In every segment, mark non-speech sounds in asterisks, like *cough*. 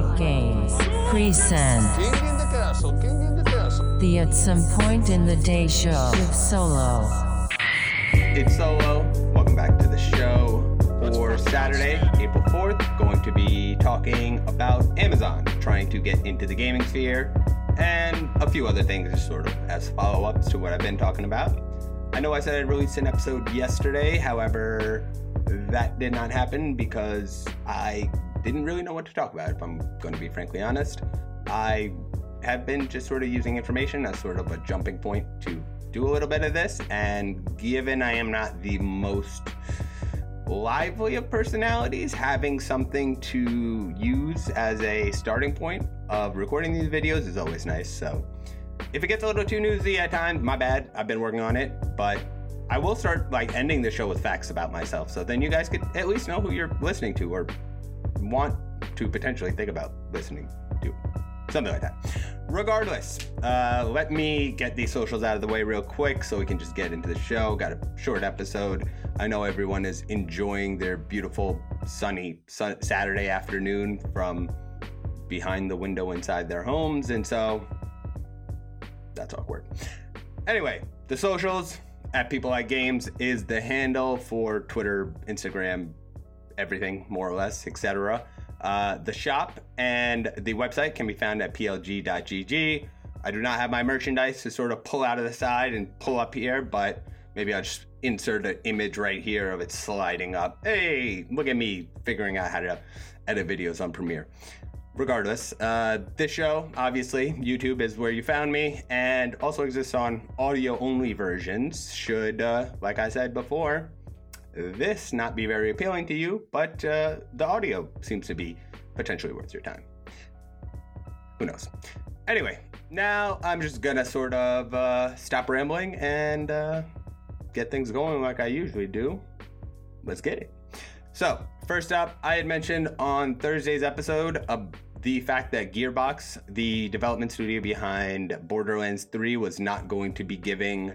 Like Games present ¿Quién entiende caso? ¿Quién entiende caso? the At Some Point in the Day show with Solo. It's Solo. Welcome back to the show for Saturday, April 4th. Going to be talking about Amazon trying to get into the gaming sphere and a few other things, sort of as follow ups to what I've been talking about. I know I said I'd release an episode yesterday, however, that did not happen because I didn't really know what to talk about, if I'm going to be frankly honest. I have been just sort of using information as sort of a jumping point to do a little bit of this, and given I am not the most lively of personalities, having something to use as a starting point of recording these videos is always nice. So if it gets a little too newsy at times, my bad. I've been working on it, but I will start like ending the show with facts about myself. So then you guys could at least know who you're listening to or want to potentially think about listening to. Something like that. Regardless, uh, let me get these socials out of the way real quick so we can just get into the show. Got a short episode. I know everyone is enjoying their beautiful sunny sun- Saturday afternoon from behind the window inside their homes, and so that's awkward. Anyway, the socials at People Like Games is the handle for Twitter, Instagram, everything more or less, etc. Uh, the shop and the website can be found at plg.gg. I do not have my merchandise to sort of pull out of the side and pull up here, but maybe I'll just insert an image right here of it sliding up. Hey, look at me figuring out how to edit videos on Premiere. Regardless, uh, this show, obviously, YouTube is where you found me and also exists on audio only versions. Should, uh, like I said before, this not be very appealing to you, but uh, the audio seems to be potentially worth your time. Who knows? Anyway, now I'm just gonna sort of uh, stop rambling and uh, get things going like I usually do. Let's get it. So, first up, I had mentioned on Thursday's episode the fact that Gearbox, the development studio behind Borderlands 3, was not going to be giving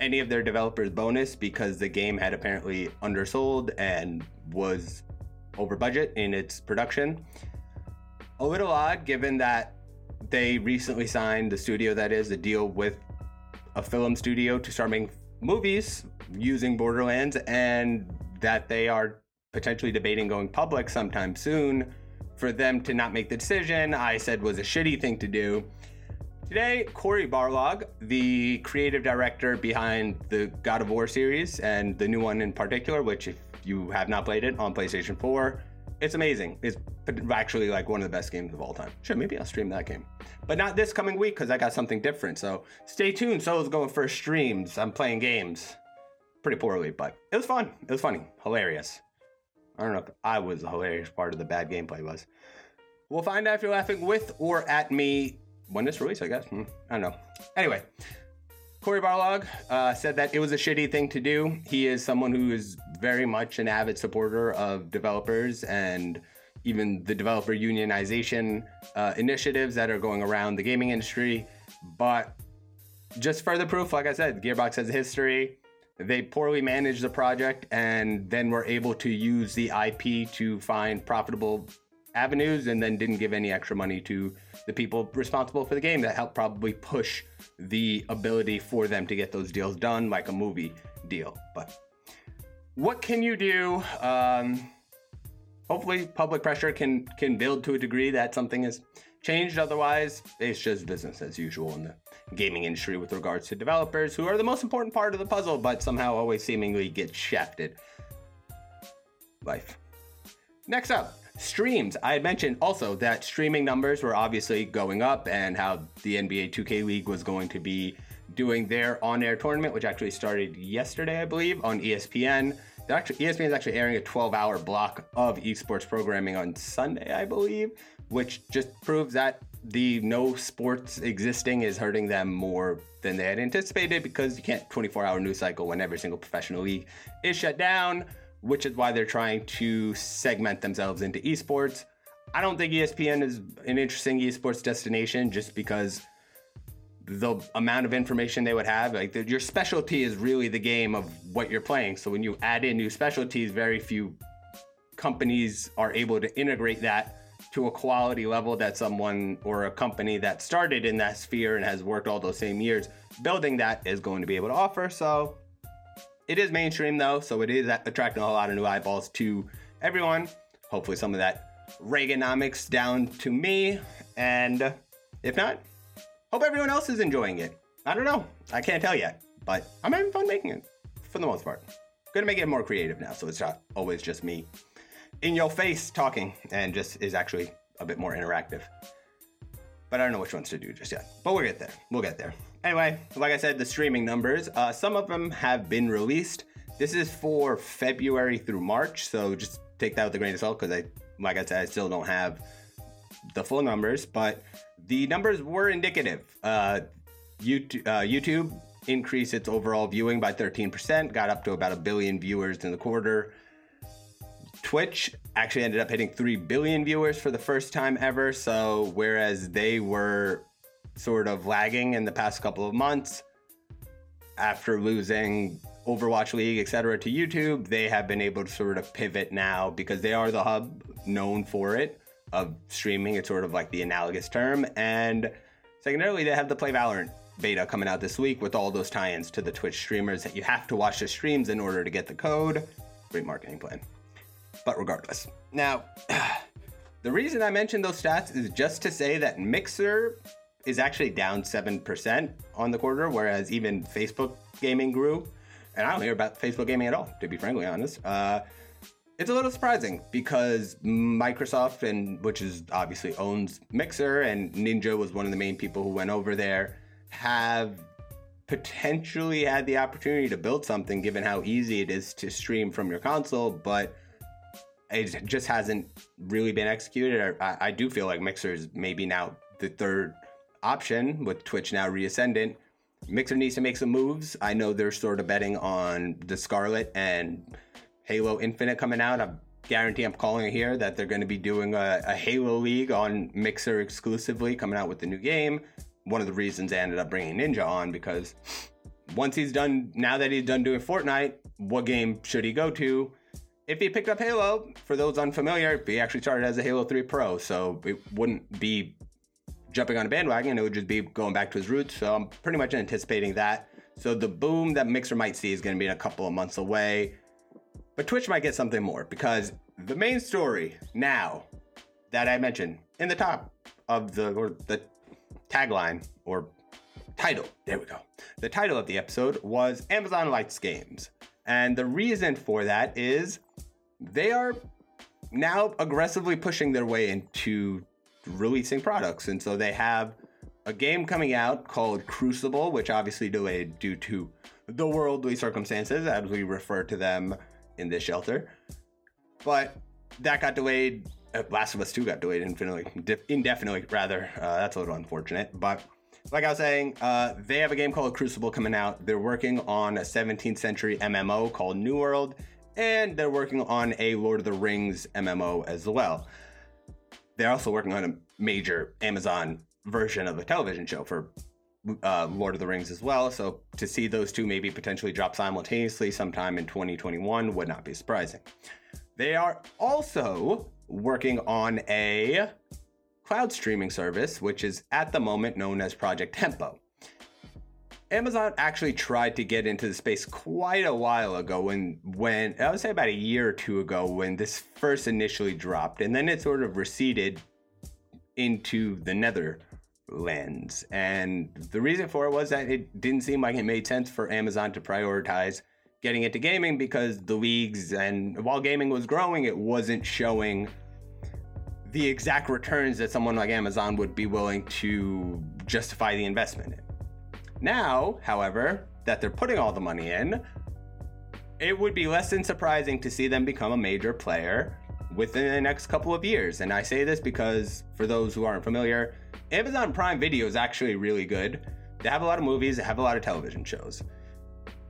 any of their developers bonus because the game had apparently undersold and was over budget in its production. A little odd given that they recently signed the studio that is a deal with a film studio to start making movies using Borderlands and that they are potentially debating going public sometime soon. For them to not make the decision, I said was a shitty thing to do. Today, Cory Barlog, the creative director behind the God of War series and the new one in particular, which if you have not played it on PlayStation 4, it's amazing. It's actually like one of the best games of all time. Sure, maybe I'll stream that game. But not this coming week because I got something different. So stay tuned. Solo's going for streams. I'm playing games. Pretty poorly, but it was fun. It was funny. Hilarious. I don't know if I was the hilarious part of the bad gameplay was. We'll find out if you're laughing with or at me when this released, I guess. Hmm, I don't know. Anyway, Cory Barlog uh, said that it was a shitty thing to do. He is someone who is very much an avid supporter of developers and even the developer unionization uh, initiatives that are going around the gaming industry. But just further proof, like I said, Gearbox has a history. They poorly managed the project and then were able to use the IP to find profitable avenues and then didn't give any extra money to the people responsible for the game that helped probably push the ability for them to get those deals done like a movie deal. But what can you do? Um, hopefully public pressure can can build to a degree that something is changed. Otherwise it's just business as usual in the gaming industry with regards to developers who are the most important part of the puzzle but somehow always seemingly get shafted. Life. Next up streams. I had mentioned also that streaming numbers were obviously going up and how the NBA 2K League was going to be doing their on-air tournament, which actually started yesterday, I believe, on ESPN. Actually, ESPN is actually airing a 12-hour block of esports programming on Sunday, I believe, which just proves that the no sports existing is hurting them more than they had anticipated because you can't 24-hour news cycle when every single professional league is shut down which is why they're trying to segment themselves into esports. I don't think ESPN is an interesting esports destination just because the amount of information they would have, like the, your specialty is really the game of what you're playing. So when you add in new specialties, very few companies are able to integrate that to a quality level that someone or a company that started in that sphere and has worked all those same years building that is going to be able to offer. So it is mainstream though, so it is attracting a lot of new eyeballs to everyone. Hopefully, some of that Reaganomics down to me, and if not, hope everyone else is enjoying it. I don't know, I can't tell yet, but I'm having fun making it for the most part. Gonna make it more creative now, so it's not always just me in your face talking, and just is actually a bit more interactive. But I don't know which ones to do just yet. But we'll get there. We'll get there. Anyway, like I said, the streaming numbers, uh, some of them have been released. This is for February through March, so just take that with a grain of salt because I, like I said, I still don't have the full numbers, but the numbers were indicative. Uh, YouTube, uh, YouTube increased its overall viewing by 13%, got up to about a billion viewers in the quarter. Twitch actually ended up hitting 3 billion viewers for the first time ever. So, whereas they were sort of lagging in the past couple of months after losing Overwatch League, etc., to YouTube. They have been able to sort of pivot now because they are the hub known for it of streaming. It's sort of like the analogous term. And secondarily, they have the Play Valorant beta coming out this week with all those tie-ins to the Twitch streamers that you have to watch the streams in order to get the code. Great marketing plan. But regardless, now *sighs* the reason I mentioned those stats is just to say that Mixer is actually down 7% on the quarter, whereas even Facebook gaming grew. And I don't hear about Facebook gaming at all, to be frankly honest. Uh, it's a little surprising because Microsoft, and which is obviously owns Mixer, and Ninja was one of the main people who went over there, have potentially had the opportunity to build something given how easy it is to stream from your console, but it just hasn't really been executed. I, I do feel like Mixer is maybe now the third option with Twitch now reascendant. Mixer needs to make some moves. I know they're sort of betting on the Scarlett and Halo Infinite coming out. I guarantee I'm calling it here that they're going to be doing a, a, Halo League on Mixer exclusively, coming out with the new game. One of the reasons I ended up bringing Ninja on because once he's done, now that he's done doing Fortnite, what game should he go to? If he picked up Halo, for those unfamiliar, he actually started as a Halo 3 Pro, so it wouldn't be jumping on a bandwagon. It would just be going back to his roots. So I'm pretty much anticipating that. So the boom that Mixer might see is going to be in a couple of months away. But Twitch might get something more because the main story now that I mentioned in the top of the or the tagline or title, there we go. The title of the episode was Amazon Lights Games. And the reason for that is they are now aggressively pushing their way into releasing products. And so they have a game coming out called Crucible, which obviously delayed due to the worldly circumstances, as we refer to them in this shelter. But that got delayed. Uh, Last of Us 2 got delayed infinitely, indefinitely, rather. Uh, that's a little unfortunate. But like I was saying, uh, they have a game called Crucible coming out. They're working on a 17th century MMO called New World, and they're working on a Lord of the Rings MMO as well they're also working on a major Amazon version of a television show for uh, Lord of the Rings as well. So to see those two maybe potentially drop simultaneously sometime in 2021 would not be surprising. They are also working on a cloud streaming service, which is at the moment known as Project Tempo. Amazon actually tried to get into the space quite a while ago when when I would say about a year or two ago when this first initially dropped and then it sort of receded into the Netherlands. And the reason for it was that it didn't seem like it made sense for Amazon to prioritize getting into gaming because the leagues and while gaming was growing, it wasn't showing the exact returns that someone like Amazon would be willing to justify the investment in. Now, however, that they're putting all the money in, it would be less than surprising to see them become a major player within the next couple of years. And I say this because, for those who aren't familiar, Amazon Prime Video is actually really good. They have a lot of movies, they have a lot of television shows.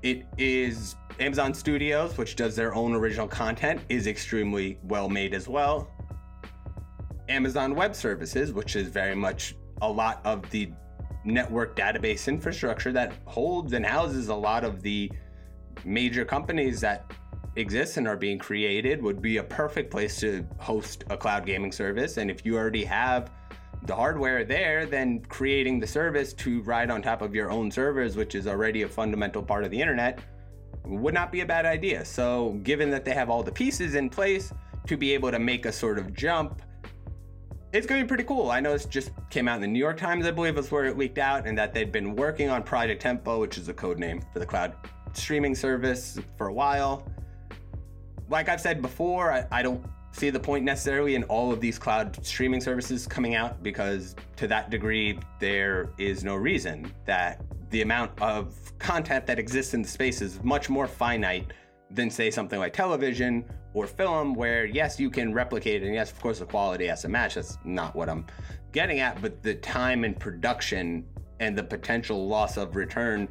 It is Amazon Studios, which does their own original content, is extremely well made as well. Amazon Web Services, which is very much a lot of the network database infrastructure that holds and houses a lot of the major companies that exist and are being created would be a perfect place to host a cloud gaming service. And if you already have the hardware there, then creating the service to ride on top of your own servers, which is already a fundamental part of the internet, would not be a bad idea. So, given that they have all the pieces in place to be able to make a sort of jump, it's going to be pretty cool. I know this just came out in the New York Times, I believe was where it leaked out, and that they'd been working on Project Tempo, which is a code name for the cloud streaming service, for a while. Like I've said before, I, I don't see the point necessarily in all of these cloud streaming services coming out because to that degree there is no reason that the amount of content that exists in the space is much more finite than say something like television or film where yes you can replicate it and yes of course the quality has to match. That's not what i'm getting at but the time and production and the potential loss of return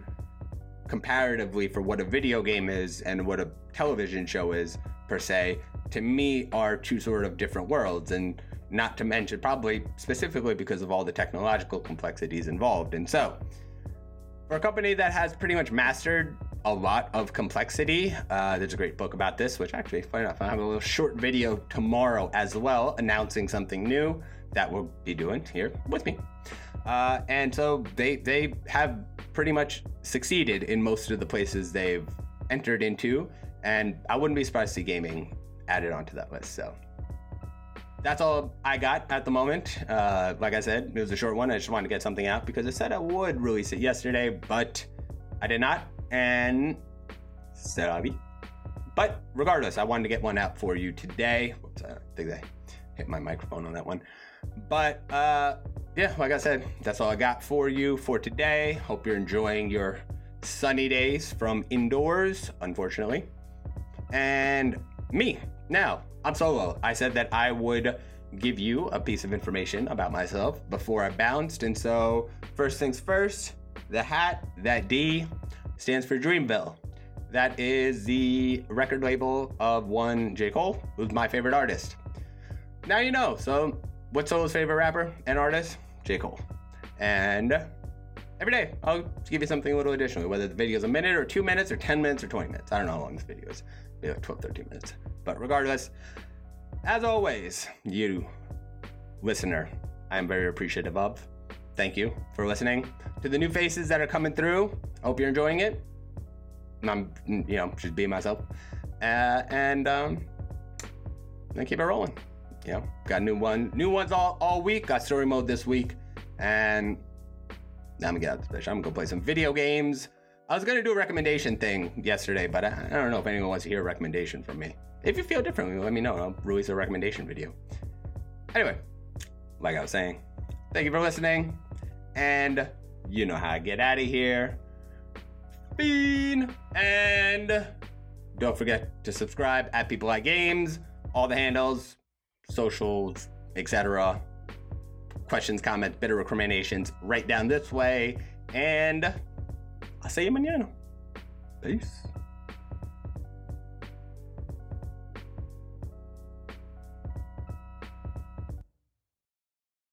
comparatively for what a video game is and what a television show is per se to me are two sort of different worlds. And not to mention probably specifically because of all the technological complexities involved. And so for a company that has pretty much mastered a lot of complexity. Uh, there's a great book about this, which actually, funny enough, I have a little short video tomorrow as well, announcing something new that we'll be doing here with me. Uh, and so they they have pretty much succeeded in most of the places they've entered into, and I wouldn't be surprised to see gaming added onto that list. So that's all I got at the moment. Uh, like I said, it was a short one. I just wanted to get something out because I said I would release it yesterday, but I did not and Serabi. But regardless, I wanted to get one out for you today. Whoops, I think I hit my microphone on that one. But uh, yeah, like I said, that's all I got for you for today. Hope you're enjoying your sunny days from indoors, unfortunately. And me, now, I'm solo. I said that I would give you a piece of information about myself before I bounced. And so, first things first, the hat, that D, stands for Dreamville. That is the record label of one J. Cole, who's my favorite artist. Now you know. So, what's Solo's favorite rapper and artist? J. Cole. And every day I'll give you something a little additional, whether the video is a minute or two minutes or 10 minutes or 20 minutes. I don't know how long this video is. Maybe like 12, 13 minutes. But regardless, as always, you listener, I'm very appreciative of. Thank you for listening. To the new faces that are coming through, hope you're enjoying it. I'm, you know, just being myself. Uh, and um, then keep it rolling. You know, got new one, new ones all, all week. Got story mode this week, and now I'm gonna get out the fish. I'm gonna go play some video games. I was gonna do a recommendation thing yesterday, but I, I don't know if anyone wants to hear a recommendation from me. If you feel differently, let me know. I'll release a recommendation video. Anyway, like I was saying, thank you for listening, and you know how I get out of here. Bean. And don't forget to subscribe at People Like Games, all the handles, socials, etc. Questions, comments, bitter recriminations, right down this way. And I'll see you mañana. Peace.